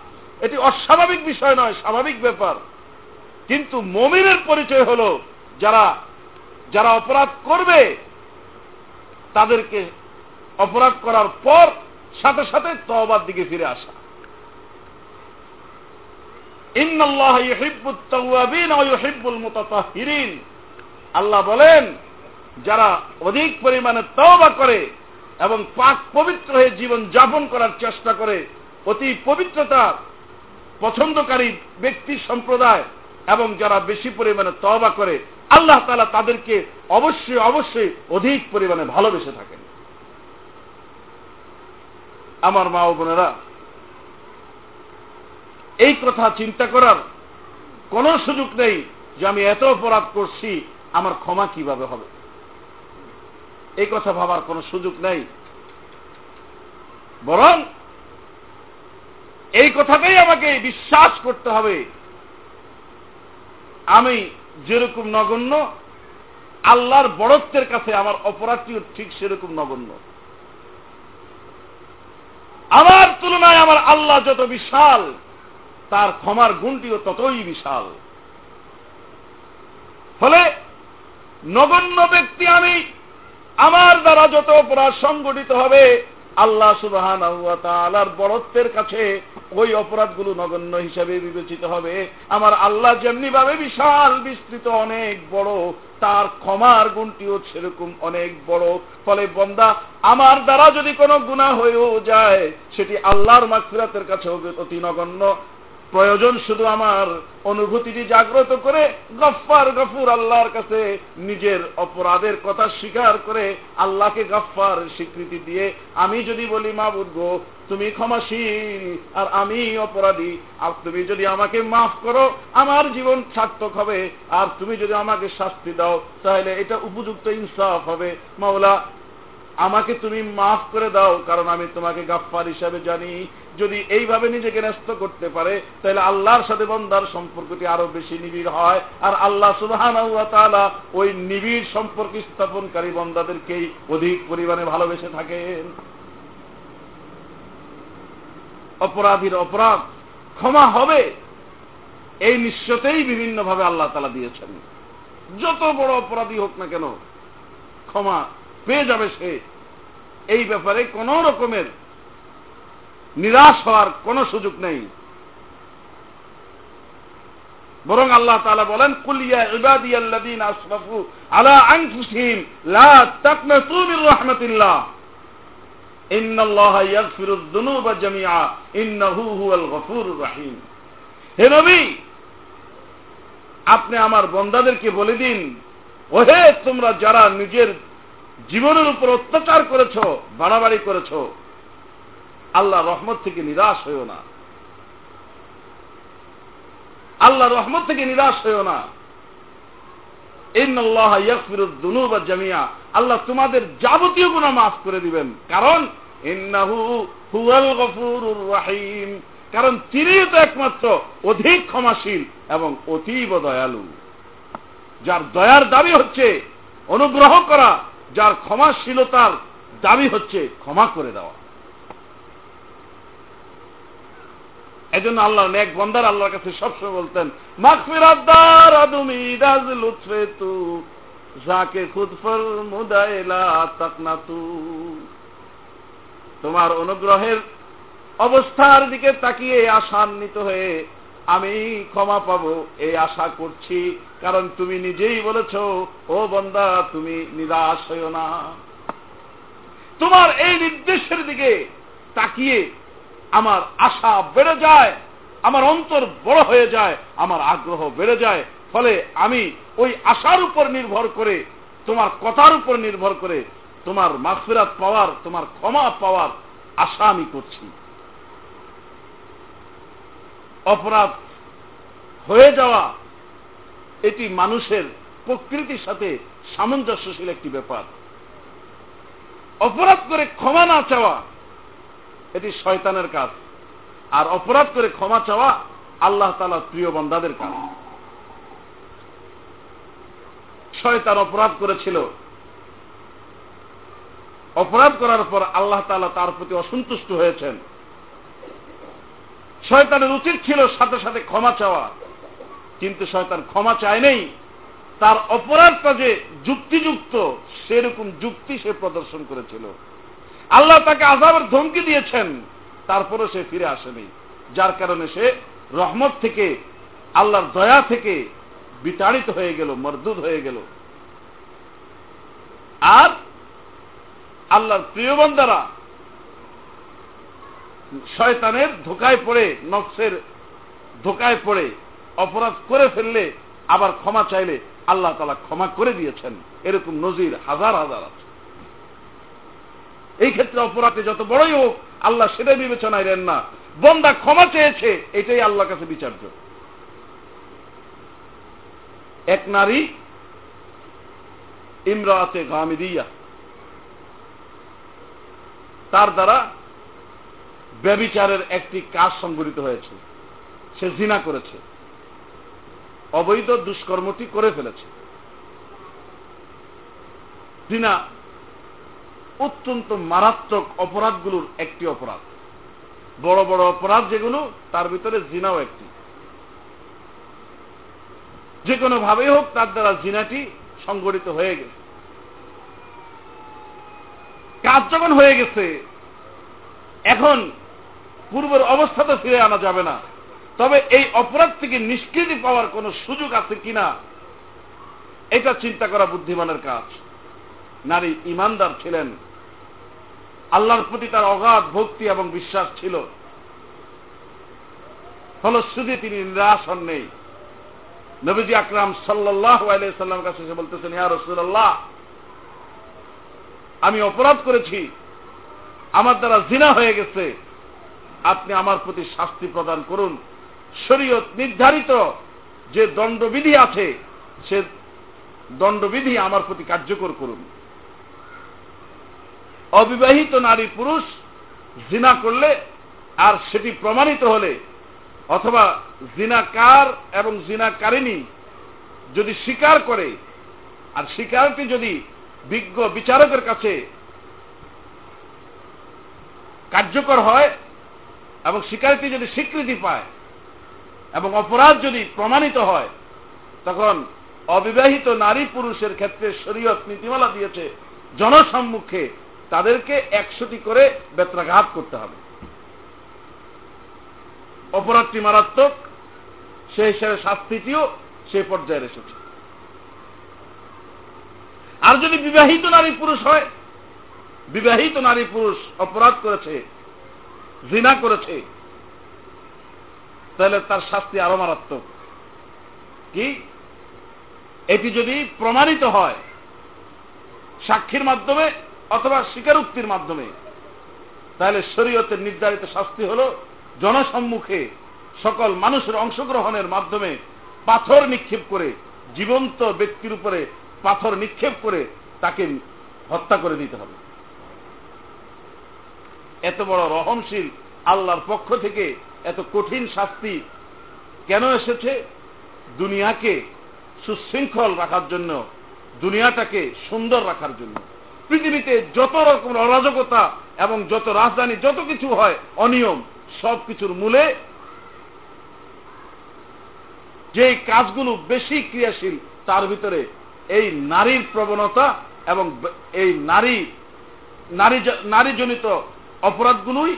এটি অস্বাভাবিক বিষয় নয়, স্বাভাবিক ব্যাপার। কিন্তু মমিনের পরিচয় হল, যারা যারা অপরাধ করবে, তাদেরকে অপরাধ করার পর সাথে সাথে তহবার দিকে ফিরে আসা। আল্লাহ বলেন, যারা অধিক পরিমাণে তওবা করে এবং পাক পবিত্র হয়ে জীবন যাপন করার চেষ্টা করে, অতি পবিত্রতা পছন্দকারী ব্যক্তি সম্প্রদায় এবং যারা বেশি পরিমাণে তওবা করে, আল্লাহ তালা তাদেরকে অবশ্যই অবশ্যই অধিক পরিমাণে ভালোবেসে থাকেন। আমার মা ও বোনেরা এই কথা চিন্তা করার কোনো সুযোগ নেই যে আমি এত অপরাধ করছি, আমার ক্ষমা কীভাবে হবে? এই কথা ভাবার কোন সুযোগ নেই। বরং এই কথাটাই আমাকে বিশ্বাস করতে হবে। আমি যেরকম নগণ্য, আল্লাহর বড়ত্বের কাছে আমার অপরাধটিও ঠিক সেরকম নগণ্য। আমার তুলনায় আমার আল্লাহ যত বিশাল তার ক্ষমার গুণটিও ততই বিশাল। ফলে নগণ্য ব্যক্তি আমি, আমার দ্বারা যত অপরাধ সংগঠিত হবে, আল্লাহ সুবাহান বড়ত্বের কাছে ওই অপরাধগুলো নগণ্য হিসাবে বিবেচিত হবে। আমার আল্লাহ যেমনি ভাবে বিশাল, বিস্তৃত, অনেক বড়, তার ক্ষমার গুণটিও সেরকম অনেক বড়। ফলে বন্দা, আমার দ্বারা যদি কোনো গুণা হয়েও যায়, সেটি আল্লাহর মাকফিরাতের কাছে অতি নগণ্য। প্রয়োজন শুধু আমার অনুভূতিটি জাগ্রত করে গফার গফুর আল্লাহর কাছে নিজের অপরাধের কথা স্বীকার করে আল্লাহকে গফার স্বীকৃতি দিয়ে আমি যদি বলি মা বুধগো তুমি ক্ষমাশীল আর আমি অপরাধী। আর তুমি যদি আমাকে মাফ করো, আমার জীবন সার্থক হবে। আর তুমি যদি আমাকে শাস্তি দাও, তাহলে এটা উপযুক্ত ইনসাফ হবে। মাওলা, আমাকে তুমি মাফ করে দাও, কারণ আমি তোমাকে গাফার হিসাবে জানি। যদি এইভাবে নিজেকে ন্যস্ত করতে পারে, তাহলে আল্লাহর সাথে বন্দার সম্পর্কটি আরও বেশি নিবিড় হয়। আর আল্লাহ সুবাহান ওই নিবিড় সম্পর্ক স্থাপনকারী বন্দাদেরকেই অধিক পরিমাণে ভালোবেসে থাকেন। অপরাধীর অপরাধ ক্ষমা হবে, এই নিশ্চয়তেই বিভিন্নভাবে আল্লাহ তালা দিয়েছেন। যত বড় অপরাধী হোক না কেন, ক্ষমা পেয়ে যাবে সে। এই ব্যাপারে কোন রকমের নিরাশ হওয়ার কোন সুযোগ নেই। বরং আল্লাহ তালা বলেন কুলিয়া আসরাফু আলা আনফুসিহিম লা তাকনাতু মির রাহমাতিল্লাহ। যুনুবা জামিআ, ইন্নাহু হুয়াল গফুরুর হে নবী, আপনি আমার বন্দাদেরকে বলে দিন, ওহে তোমরা যারা নিজের জীবনের উপর অত্যাচার করেছ, বাড়াবাড়ি করেছ আল্লাহ রহমত থেকে নিরাশ হইও না। আল্লাহ রহমত থেকে নিরাশ হইও না। জামিয়া আল্লাহ তোমাদের যাবতীয় গুণা মাফ করে দিবেন। কারণ রাহিম। কারণ তিনি তো একমাত্র অধিক ক্ষমাশীল এবং অতীব দয়ালু। যার দয়ার দাবি হচ্ছে অনুগ্রহ করা, যার ক্ষমাশীলতার দাবি হচ্ছে ক্ষমা করে দেওয়া। এজন্য আল্লাহ নেক বন্দার আল্লাহর কাছে সবসময় বলতেন যাকে তোমার অনুগ্রহের অবস্থার দিকে তাকিয়ে আশান্বিত হয়ে আমি ক্ষমা পাবো এই আশা করছি, কারণ তুমি নিজেই বলেছ, ও বন্দা, তুমি নিরাশ হইও না। তোমার এই নির্দেশের দিকে তাকিয়ে আমার আশা বেড়ে যায়, আমার অন্তর বড় হয়ে যায়, আমার আগ্রহ বেড়ে যায়, ফলে আমি ওই আশার উপর নির্ভর করে, তোমার কথার উপর নির্ভর করে, তোমার মাফিরাত পাওয়ার, তোমার ক্ষমা পাওয়ার আশা আমি করছি। অপরাধ হয়ে যাওয়া এটি মানুষের প্রকৃতির সাথে সামঞ্জস্যশীল একটি ব্যাপার। অপরাধ করে ক্ষমা না চাওয়া এটি শয়তানের কাজ। আর অপরাধ করে ক্ষমা চাওয়া আল্লাহ তালার প্রিয় বন্দাদের কাজ। শয়তান অপরাধ করেছিল। অপরাধ করার পর আল্লাহ তালা তার প্রতি অসন্তুষ্ট হয়েছেন। শয়তানের উচিত ছিল সাথে সাথে ক্ষমা চাওয়া। কিন্তু শয়তান ক্ষমা চায় নেই। তার অপরাধটা যে যুক্তিযুক্ত সেরকম যুক্তি সে প্রদর্শন করেছিল। আল্লাহ তাকে আজাবের ধমকি দিয়েছেন। তারপরে সে ফিরে আসেনি। যার কারণে সে রহমত থেকে, আল্লাহর দয়া থেকে বিতাড়িত হয়ে গেল, মরদুদ হয়ে গেল। আর আল্লাহর প্রিয় বন্দারা শয়তানের ধোকায় পড়ে নকশের ধোকায় পড়ে, অপরাধ করে ফেললে আবার ক্ষমা চাইলে আল্লাহ তালা ক্ষমা করে দিয়েছেন। এরকম নজির হাজার হাজার আছে। এই ক্ষেত্রে অপরাধে যত বড়ই হোক, আল্লাহ সেটাই বিবেচনায় দেন না। বন্দা ক্ষমা চেয়েছে, এটাই আল্লাহর কাছে বিচার্য। এক নারী, ইমরাতে গামিদিয়া, তার দ্বারা ব্যবিচারের একটি কাজ সংগঠিত হয়েছে। সে জিনা করেছে। অবৈধ দুষ্কর্মটি করে ফেলেছে। জিনা অত্যন্ত মারাত্মক অপরাধগুলোর একটি অপরাধ। বড় বড় অপরাধ যেগুলো, তার ভিতরে জিনাও একটি। যে কোনো ভাবেই হোক, তার দ্বারা জিনাটি সংগঠিত হয়ে গেছে। কাজ যখন হয়ে গেছে, এখন পূর্বের অবস্থা তো ফিরে আনা যাবে না। তবে এই অপরাধ থেকে নিষ্কৃতি পাওয়ার কোন সুযোগ আছে কিনা, এটা চিন্তা করা বুদ্ধিমানের কাজ। নারী ইমানদার ছিলেন আল্লাহর প্রতি তার অগাধ ভক্তি এবং বিশ্বাস ছিল। ফলশ্রুতি তিনি নিরাশ হন নেই। নবীজি আকরাম সাল্লাহ আলাইসাল্লাম কাছে এসে বলতেছেন, ইয়া রসুল্লাহ আমি অপরাধ করেছি। আমার দ্বারা জিনা হয়ে গেছে। আপনি আমার প্রতি শাস্তি প্রদান করুন। শরীয়ত নির্ধারিত যে দণ্ডবিধি আছে, সে দণ্ডবিধি আমার প্রতি কার্যকর করুন। অবিবাহিত নারী পুরুষ জিনা করলে আর সেটি প্রমাণিত হলে অথবা জিনাকার এবং জিনাকারিনী যদি স্বীকার করে, আর স্বীকারটি যদি বিজ্ঞ বিচারকের কাছে কার্যকর হয় এবং স্বীকারটি যদি স্বীকৃতি পায় এবং অপরাধ যদি প্রমাণিত হয়, তখন অবিবাহিত নারী পুরুষের ক্ষেত্রে শরীয়ত নীতিমালা দিয়েছে, জনসম্মুখে তাদেরকে একশোটি করে বেত্রাঘাত করতে হবে। অপরাধটি মারাত্মক, সেই হিসাবে শাস্তিটিও সে পর্যায়ে এসেছে। আর যদি বিবাহিত নারী পুরুষ হয়, বিবাহিত নারী পুরুষ অপরাধ করেছে, জিনা করেছে, তাহলে তার শাস্তি আরও মারাত্মক। কি? এটি যদি প্রমাণিত হয়, সাক্ষীর মাধ্যমে অথবা স্বীকারোক্তির মাধ্যমে। তাহলে শরীয়তের নির্ধারিত শাস্তি হল জনসম্মুখে সকল মানুষের অংশগ্রহণের মাধ্যমে পাথর নিক্ষেপ করে, জীবন্ত ব্যক্তির উপরে পাথর নিক্ষেপ করে তাকে হত্যা করে দিতে হবে। এত বড় রহমশীল আল্লাহর পক্ষ থেকে এত কঠিন শাস্তি কেন এসেছে? দুনিয়াকে সুশৃঙ্খল রাখার জন্য, দুনিয়াটাকে সুন্দর রাখার জন্য। পৃথিবীতে যত রকম অরাজকতা এবং যত রাজধানী যত কিছু হয়, অনিয়ম, সব কিছুর মূলে যে কাজগুলো বেশি ক্রিয়াশীল, তার ভিতরে এই নারীর প্রবণতা এবং এই নারী নারী নারীজনিত অপরাধগুলোই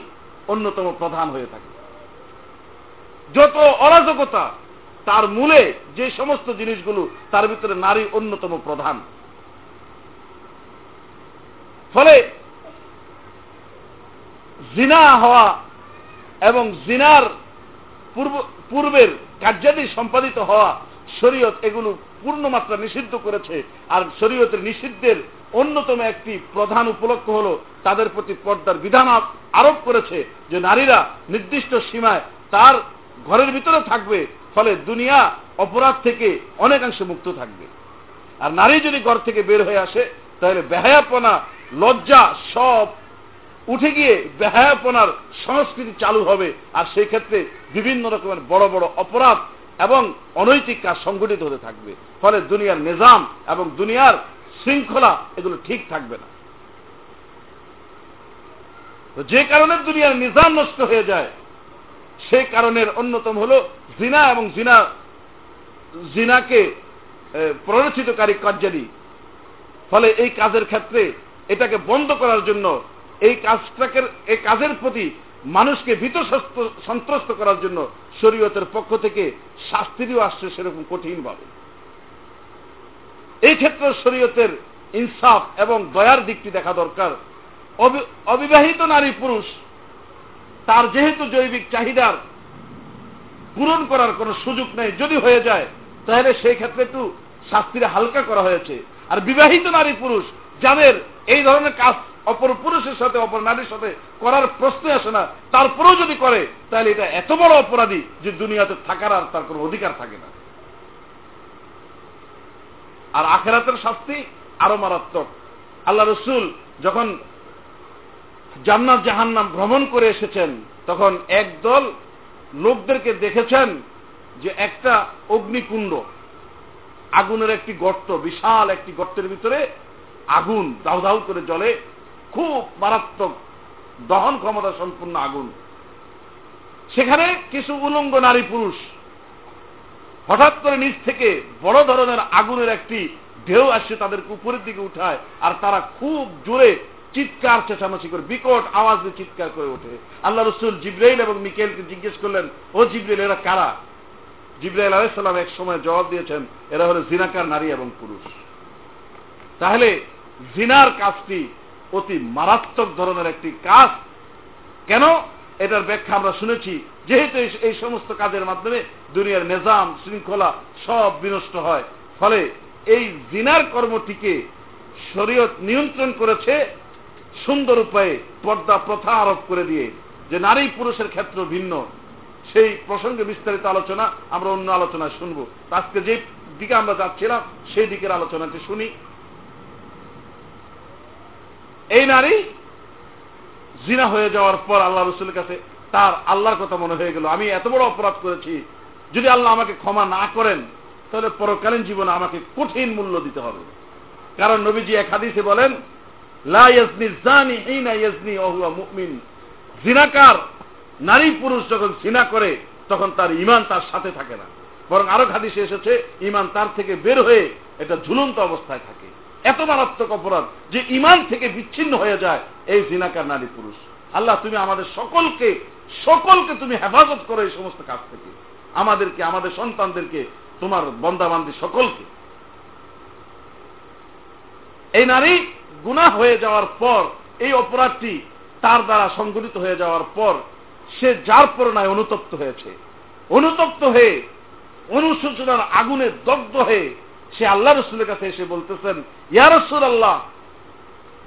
অন্যতম প্রধান হয়ে থাকে। যত অরাজকতা, তার মূলে যে সমস্ত জিনিসগুলো, তার ভিতরে নারী অন্যতম প্রধান। ফলে জিনা হওয়া এবং জিনার পূর্ব, পূর্বের কার্যাদি সম্পাদিত হওয়া শরীয়ত এগুলো পূর্ণমাত্রা নিষিদ্ধ করেছে। আর শরীয়তের নিষিদ্ধের অন্যতম একটি প্রধান উপলক্ষ হল তাদের প্রতি পর্দার বিধান আরোপ করেছে যে নারীরা নির্দিষ্ট সীমায় তার ঘরের ভিতরে থাকবে, ফলে দুনিয়া অপরাধ থেকে অনেকাংশে মুক্ত থাকবে। আর নারী যদি ঘর থেকে বের হয়ে আসে, তাহলে বেহায়াপনা লজ্জা সব উঠে গিয়ে বেহায়াপনার সংস্কৃতি চালু হবে। আর সেই ক্ষেত্রে বিভিন্ন রকমের বড় বড় অপরাধ এবং অনৈতিক কাজ সংগঠিত হতে থাকবে। ফলে দুনিয়ার নিজাম এবং দুনিয়ার শৃঙ্খলা এগুলো ঠিক থাকবে না। যে কারণে দুনিয়ার নিজাম নষ্ট হয়ে যায় সেই কারণের অন্যতম হল জিনা এবং জিনা, জিনাকে প্ররোচিতকারী কার্যাদি ফলে এই কাজের ক্ষেত্রে এটাকে বন্ধ করার জন্য এই কাজটাকে, এই কাজের প্রতি মানুষকে ভীত সন্ত্রস্ত করার জন্য শরীয়তের পক্ষ থেকে শাস্তিরও আসছে সেরকম কঠিনভাবে। এই ক্ষেত্রে শরীয়তের ইনসাফ এবং দয়ার দিকটি দেখা দরকার। অবিবাহিত নারী পুরুষ, তার যেহেতু জৈবিক চাহিদার পূরণ করার কোনো সুযোগ নেই, যদি হয়ে যায়, তাহলে সেই ক্ষেত্রে একটু শাস্তিরে হালকা করা হয়েছে। আর বিবাহিত নারী পুরুষ যাদের এই ধরনের কাজ অপর পুরুষের সাথে, অপর নারীর সাথে করার প্রশ্ন আসে না। তারপরেও যদি করে, তাহলে এটা এত বড় অপরাধী যে দুনিয়াতে থাকার আর তার কোনো অধিকার থাকে না। আর আখেরাতের শাস্তি আরও মারাত্মক। আল্লাহ রসুল যখন জান্নাত জাহান্নাম ভ্রমণ করে এসেছেন, তখন একদল লোকদেরকে দেখেছেন যে একটা অগ্নিকুণ্ড, আগুনের একটি গর্ত, বিশাল একটি গর্তের ভিতরে আগুন দাউ দাউ করে জলে খুব মারাত্মক দহন ক্ষমতা সম্পূর্ণ আগুন। সেখানে কিছু উলঙ্গ নারী পুরুষ হঠাৎ করে নিচ থেকে বড় ধরনের আগুনের একটি ঢেউ আসছে তাদের উপরের দিকে উঠায় আর তারা খুব জোরে চিৎকার, চেঁচামেচি করে, বিকট আওয়াজ দিয়ে চিৎকার করে ওঠে। আল্লাহ রসুল জিব্রাইল এবং মিকেলকে জিজ্ঞেস করলেন, ও জিব্রাইল, এরা কারা? জিব্রাইল আলাইসাল্লাম এক সময় জবাব দিয়েছেন, এরা হলো জিনাকার নারী এবং পুরুষ। তাহলে জিনার কাজটি অতি মারাত্মক ধরনের একটি কাজ। কেন? এটার ব্যাখ্যা আমরা শুনেছি। যেহেতু এই সমস্ত কাজের মাধ্যমে দুনিয়ার নিজাম, শৃঙ্খলা সব বিনষ্ট হয়। ফলে এই জিনার কর্মটিকে শরীয়ত নিয়ন্ত্রণ করেছে সুন্দর উপায়ে পর্দা প্রথা আরোপ করে দিয়ে যে নারী পুরুষের ক্ষেত্র ভিন্ন। সেই প্রসঙ্গে বিস্তারিত আলোচনা আমরা অন্য আলোচনায় শুনব। আজকে যে দিকে আমরা যাচ্ছিলাম, সেই দিকের আলোচনাটি শুনি। এই নারী জিনা হয়ে যাওয়ার পর আল্লাহ রসুলের কাছে তার আল্লাহর কথা মনে হয়ে গেল। আমি এত বড় অপরাধ করেছি, যদি আল্লাহ আমাকে ক্ষমা না করেন, তাহলে পরকালীন জীবনে আমাকে কঠিন মূল্য দিতে হবে। কারণ নবীজি এক হাদিসে বলেন জিনাকার নারী পুরুষ যখন জিনা করে, তখন তার ইমান তার সাথে থাকে না। বরং আরও হাদিসে এসেছে ইমান তার থেকে বের হয়ে এটা ঝুলন্ত অবস্থায় থাকে। এত মারাত্মক অপরাধ যে ইমান থেকে বিচ্ছিন্ন হয়ে যায় এই জিনাকার নারী পুরুষ। আল্লাহ, তুমি আমাদের সকলকে সকলকে তুমি হেফাজত করো এই সমস্ত কাজ থেকে। আমাদেরকে, আমাদের সন্তানদেরকে, তোমার বন্দাবান্দি সকলকে। এই নারী গুণা হয়ে যাওয়ার পর, এই অপরাধটি তার দ্বারা সংগঠিত হয়ে যাওয়ার পর, সে যার পরনায় অনুতপ্ত হয়েছে। অনুতপ্ত হয়ে, অনুশোচনার আগুনে দগ্ধ হয়ে সে আল্লাহ রসুলের কাছে এসে বলতেছেন, ইয়া রসুল আল্লাহ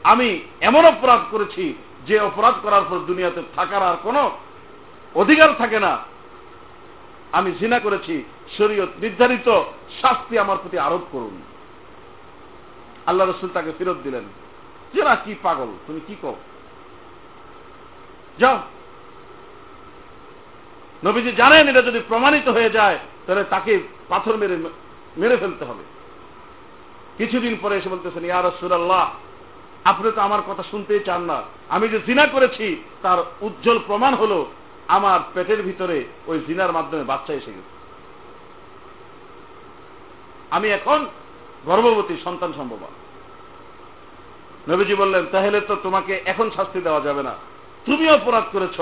আমি এমন অপরাধ করেছি যে অপরাধ করার পর দুনিয়াতে থাকার আর কোনো অধিকার থাকে না। আমি জিনা করেছি, শরীয়ত নির্ধারিত শাস্তি আমার প্রতি আরোপ করুন। আল্লাহ রসুল তাকে ফেরত দিলেন। যে না কি পাগল? তুমি কি কর যাও। নবীজি জানেন এটা যদি প্রমাণিত হয়ে যায়, তাহলে তাকে পাথর মেরে মেরে ফেলতে হবে। কিছুদিন পরে এসে বলতেছেন, ইয়া রসুল্লাহ আপনি তো আমার কথা শুনতেই চান না। আমি যে জিনা করেছি, তার উজ্জ্বল প্রমাণ হলো আমার পেটের ভিতরে ওই জিনার মাধ্যমে বাচ্চা এসে গেছে। আমি এখন গর্ভবতী সন্তান সম্ভব। নবীজি বললেন, তাহলে তো তোমাকে এখন শাস্তি দেওয়া যাবে না। তুমি অপরাধ করেছ,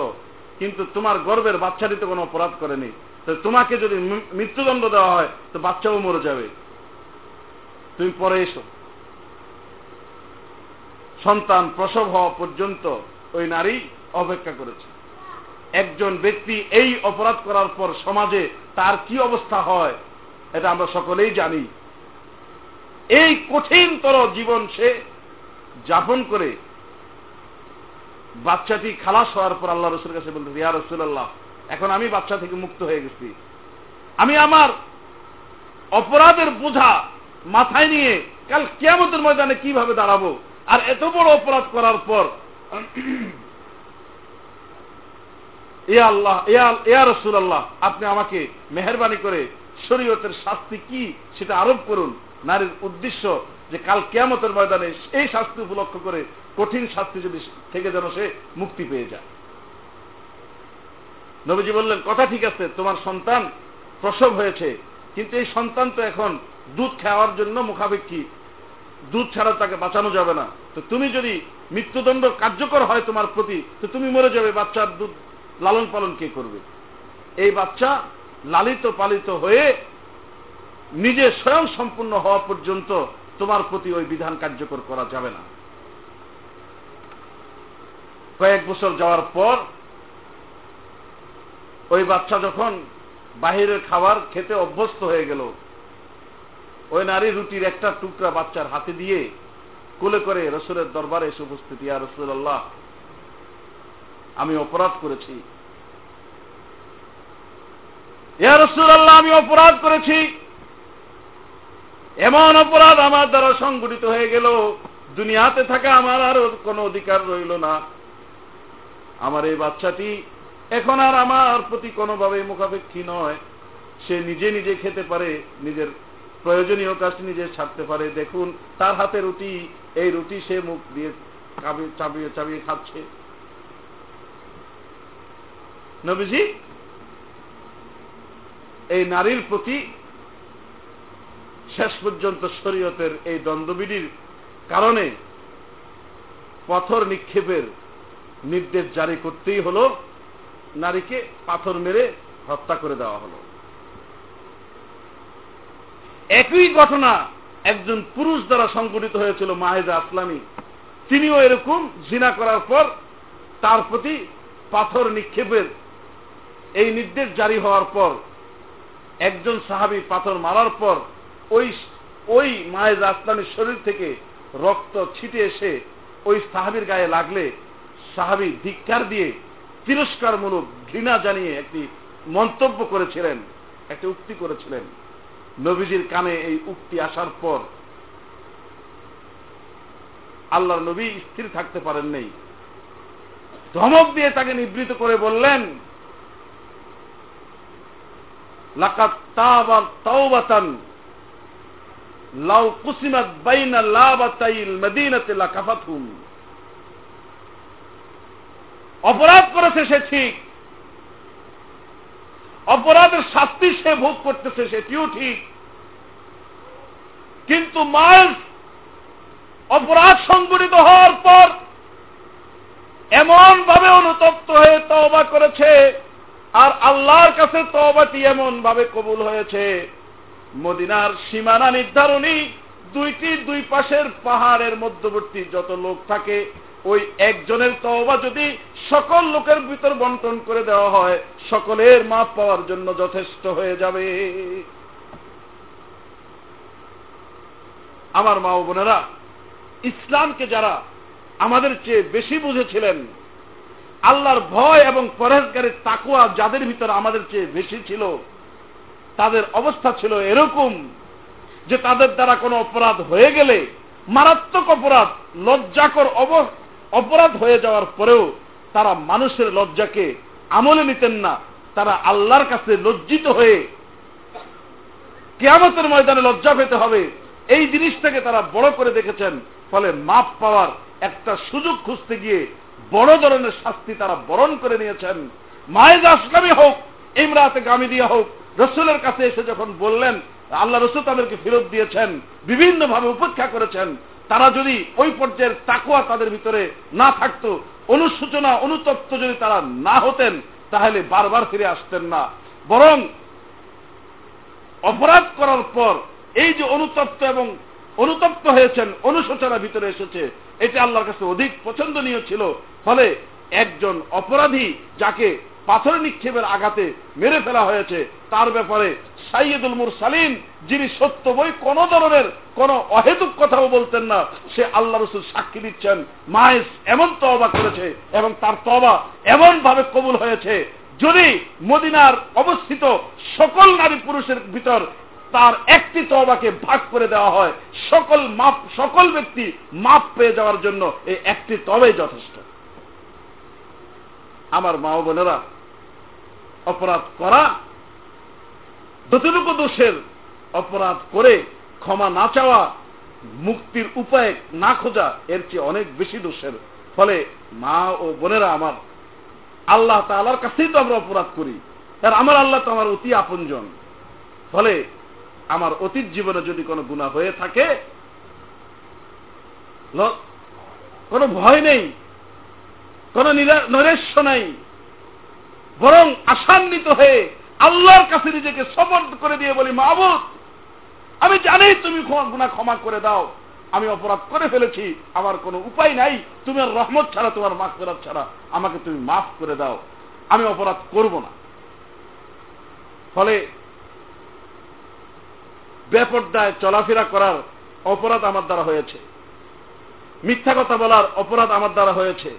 কিন্তু তোমার গর্বের বাচ্চাটি তো কোনো অপরাধ করেনি। তো তোমাকে যদি মৃত্যুদণ্ড দেওয়া হয়, তো বাচ্চাও মরে যাবে। তুমি পরে এসো। সন্তান প্রসব হওয়া পর্যন্ত ওই নারী অপেক্ষা করেছে। একজন ব্যক্তি এই অপরাধ করার পর সমাজে তার কি অবস্থা হয়, এটা আমরা সকলেই জানি। এই কঠিনতর জীবন সে যাপন করে বাচ্চাটি খালাস হওয়ার পর আল্লাহ রসুলের কাছে বলতে ইয়া রসুল্লাহ এখন আমি বাচ্চা থেকে মুক্ত হয়ে গেছি। আমি আমার অপরাধের বোঝা মাথায় নিয়ে কাল কেমতের ময়দানে কীভাবে দাঁড়াবো? আর এত বড় অপরাধ করার পর এ আল্লাহ আপনি আমাকে মেহরবানি করে শরীয়তের শাস্তি কি সেটা আরোপ করুন। নারীর উদ্দেশ্য যে কাল কেয়ামতের ময়দানে এই শাস্তি উপলক্ষ করে কঠিন শাস্তি যদি থেকে যেন সে মুক্তি পেয়ে যায়। নবীজি বললেন, কথা ঠিক আছে, তোমার সন্তান প্রসব হয়েছে, কিন্তু এই সন্তান তো এখন দুধ খাওয়ার জন্য মুখাপেক্ষী। দুধ ছাড়া তাকে বাঁচানো যাবে না। তো তুমি যদি মৃত্যুদণ্ড কার্যকর হয় তোমার প্রতি, তো তুমি মরে যাবে। বাচ্চার দুধ লালন পালন কে করবে? এই বাচ্চা লালিত পালিত হয়ে নিজে স্বয়ং সম্পূর্ণ হওয়া পর্যন্ত তোমার প্রতি ওই বিধান কার্যকর করা যাবে না। কয়েক বছর যাওয়ার পর ওই বাচ্চা যখন বাহিরের খাবার খেতে অভ্যস্ত হয়ে গেল ওই নারী রুটির একটা টুকরা বাচ্চার হাতে দিয়ে কোলে করে রসুলের দরবারে এসে উপস্থিত, ইয়া রসুল আল্লাহ আমি অপরাধ করেছি। ইয়া রসুল আল্লাহ আমি অপরাধ করেছি। এমন অপরাধ আমার দ্বারা সংগঠিত হয়ে গেল, দুনিয়াতে থাকা আমার আর কোনো অধিকার রইল না। আমার এই বাচ্চাটি এখন আর আমার প্রতি কোনোভাবে মুখাপেক্ষী নয়। সে নিজে নিজে খেতে পারে, নিজের প্রয়োজনীয় কাজটি নিজে ছাড়তে পারে। দেখুন, তার হাতে রুটি, এই রুটি সে মুখ দিয়ে চাবিয়ে চাবিয়ে খাচ্ছে। নবীজি, এই নারীর প্রতি শেষ পর্যন্ত শরীয়তের এই দ্বন্দ্ববিধির কারণে পাথর নিক্ষেপের নির্দেশ জারি করতেই হলো। নারীকে পাথর মেরে হত্যা করে দেওয়া হলো। একই ঘটনা একজন পুরুষ দ্বারা সংঘটিত হয়েছিল মাহেদা আসলামী। তিনিও এরকম জিনা করার পর তার প্রতি পাথর নিক্ষেপের এই নির্দেশ জারি হওয়ার পর, একজন সাহাবি পাথর মারার পর ওই ওই মায়ের আসলামের শরীর থেকে রক্ত ছিটে এসে ওই সাহাবির গায়ে লাগলে সাহাবি ধিক্ষার দিয়ে তিরস্কারমূলক ঘৃণা জানিয়ে একটি মন্তব্য করেছিলেন, একটি উক্তি করেছিলেন। নবীজির কানে এই উক্তি আসার পর আল্লাহর নবী স্থির থাকতে পারেন নেই। ধমক দিয়ে তাকে নিবৃত করে বললেন অপরাধ করেছে সে ঠিক অপরাধের শাস্তি সে ভোগ করতেছে সেটিও ঠিক। কিন্তু মাস অপরাধ সংগঠিত হওয়ার পর এমন ভাবে অনুতপ্ত হয়ে তবা করেছে আর আল্লাহর কাছে তবাটি এমন ভাবে কবুল হয়েছে। মদিনার সীমানা নির্ধারণী দুইটি দুই পাশের পাহাড়ের মধ্যবর্তী যত লোক থাকে ওই একজনের তওবা যদি সকল লোকের ভিতর বন্টন করে দেওয়া হয়, সকলের মাপ পাওয়ার জন্য যথেষ্ট হয়ে যাবে। আমার মা বোনেরা, ইসলামকে যারা আমাদের চেয়ে বেশি বুঝেছিলেন, আল্লাহর ভয় এবং পরেজগারের তাকুয়া যাদের ভিতর আমাদের চেয়ে বেশি ছিল, তাদের অবস্থা ছিল এরকম যে তাদের দ্বারা কোনো অপরাধ হয়ে গেলে মারাত্মক অপরাধ, লজ্জাকর অপরাধ হয়ে যাওয়ার পরেও তারা মানুষের লজ্জাকে আমলে নিতেন না। তারা আল্লাহর কাছে লজ্জিত হয়ে কেয়ামতের ময়দানে লজ্জা পেতে হবে। এই জিনিসটাকে তারা বড় করে দেখেছেন। ফলে মাপ পাওয়ার একটা সুযোগ খুঁজতে গিয়ে বড় ধরনের শাস্তি তারা বরণ করে নিয়েছেন। মায়েজ আসলামী হোক, ইমরাতে গামিদিয়া হোক, রসুলের কাছে এসে যখন বললেন, আল্লাহ রসুল তাদেরকে ফেরত দিয়েছেন বিভিন্ন ভাবে উপেক্ষা করেছেন। তারা যদি ওই পর্যায়ের তাকুয়া তাদের ভিতরে না থাকতো অনুসূচনা অনুতপ্ত যদি তারা না হতেন, তাহলে বারবার ফিরে আসতেন না। বরং অপরাধ করার পর এই যে অনুতপ্ত এবং অনুতপ্ত হয়েছেন, অনুশোচনা ভিতরে এসেছে, এটা আল্লাহর কাছে অধিক পছন্দনীয় ছিল। ফলে একজন অপরাধী যাকে পাথর নিক্ষেপের আঘাতে মেরে ফেলা হয়েছে। তার ব্যাপারে সাইয়দুল মুর সালিম যিনি সত্য বই কোন ধরনের কোন অহেতুক কথাও বলতেন না, সে আল্লাহ রসুল সাক্ষী দিচ্ছেন, মায়েস এমন তবা করেছে এবং তার তবা এমন ভাবে কবুল হয়েছে যদি মদিনার অবস্থিত সকল নারী পুরুষের ভিতর তার একটি তবাকে ভাগ করে দেওয়া হয়, সকল মাপ, সকল ব্যক্তি মাপ পেয়ে যাওয়ার জন্য এই একটি তবেই যথেষ্ট। আমার মা বোনেরা অপরাধ করা, যতটুকু দোষের অপরাধ করে ক্ষমা না চাওয়া, মুক্তির উপায় না খোঁজা, এর চেয়ে অনেক বেশি দোষের। ফলে মা ও বোনেরা আমার, আল্লাহ তালার কাছেই তো আমরা অপরাধ করি। আর আমার আল্লাহ তো আমার অতি আপনজন। ফলে আমার অতীত জীবনে যদি কোনো গুণা হয়ে থাকে কোনো ভয় নেই, কোন নৈরাশ্য নাই বরং আশান্বিত হয়ে আল্লাহর কাছে নিজেকে সমর্থ করে দিয়ে বলি মাহবুদ আমি জানি তুমি গুণা ক্ষমা করে দাও। আমি অপরাধ করে ফেলেছি, আমার কোনো উপায় নাই। তুমি রহমত ছাড়া, তোমার মাফ করার ছাড়া আমাকে তুমি মাফ করে দাও। আমি অপরাধ করব না। ফলে বেপর্দায় চলাফেরা করার অপরাধ আমার দ্বারা হয়েছে। মিথ্যা কথা বলার অপরাধ আমার দ্বারা হয়েছে।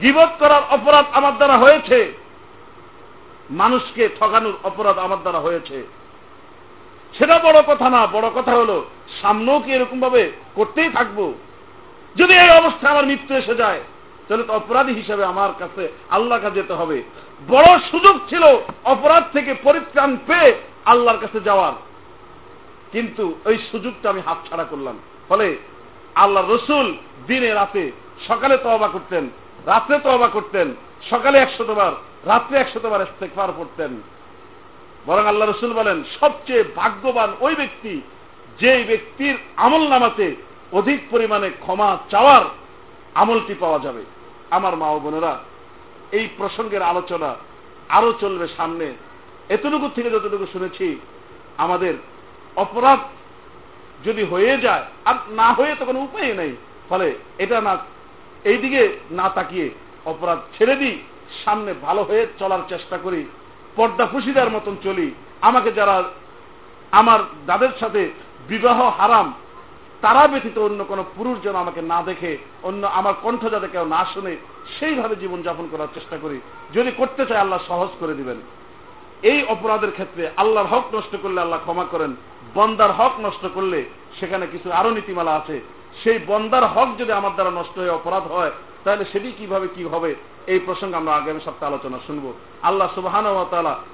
জীবত করার অপরাধ আমার দ্বারা হয়েছে। মানুষকে ঠকানোর অপরাধ আমার দ্বারা হয়েছে। সেটা বড় কথা না, বড় কথা হলো, সামনেও কি এরকম ভাবে করতেই থাকব? যদি এই অবস্থা আমার মৃত্যু এসে যায়, তাহলে তো অপরাধী হিসেবে আমার কাছে আল্লাহ কাছে যেতে হবে। বড় সুযোগ ছিল অপরাধ থেকে পরিত্রাণ পেয়ে আল্লাহর কাছে যাওয়ার। কিন্তু ওই সুযোগটা আমি হাত ছাড়া করলাম। ফলে আল্লাহ রসুল দিনে রাতে সকালে তবা করতেন, রাত্রে তবা করতেন, সকালে একশো একশতবার রাত্রে একশতবার ইস্তেকবার পড়তেন। বরং আল্লাহ রসুল বলেন, সবচেয়ে ভাগ্যবান ওই ব্যক্তি যে ব্যক্তির আমল নামাতে অধিক পরিমাণে ক্ষমা চাওয়ার আমলটি পাওয়া যাবে। আমার মা বোনেরা, এই প্রসঙ্গের আলোচনা আরও চলবে সামনে। এতটুকু থেকে যতটুকু শুনেছি, আমাদের অপরাধ যদি হয়ে যায়, আর না হয়ে তো কোনো উপায় নেই। ফলে এটা না, এইদিকে না তাকিয়ে অপরাধ ছেড়ে দিই। সামনে ভালো হয়ে চলার চেষ্টা করি, পর্দা ফুসিদার মতন চলি। আমাকে যারা আমার যাদের সাথে বিবাহ হারাম, তারা ব্যতীত অন্য কোনো পুরুষ যেন আমাকে না দেখে, অন্য আমার কণ্ঠ যাতে কেউ না শুনে, সেইভাবে জীবন যাপন করার চেষ্টা করি। যদি করতে চাই আল্লাহ সহজ করে দিবেন। এই অপরাধের ক্ষেত্রে আল্লাহর হক নষ্ট করলে আল্লাহ ক্ষমা করেন, বন্দার হক নষ্ট করলে সেখানে কিছু আরও নীতিমালা আছে। সেই বন্দার হক যদি আমার দ্বারা নষ্ট হয়ে অপরাধ হয় তাহলে সেটি কিভাবে কি হবে এই প্রসঙ্গে আমরা আগামী সপ্তাহে আলোচনা শুনবো আল্লাহ সুবাহান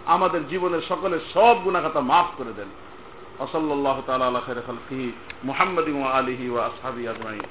আমাদের জীবনের সকলের সব গুণাখাতা মাফ করে দেন وصلى الله تعالى على خير خلقه محمد وآله وأصحابه أجمعين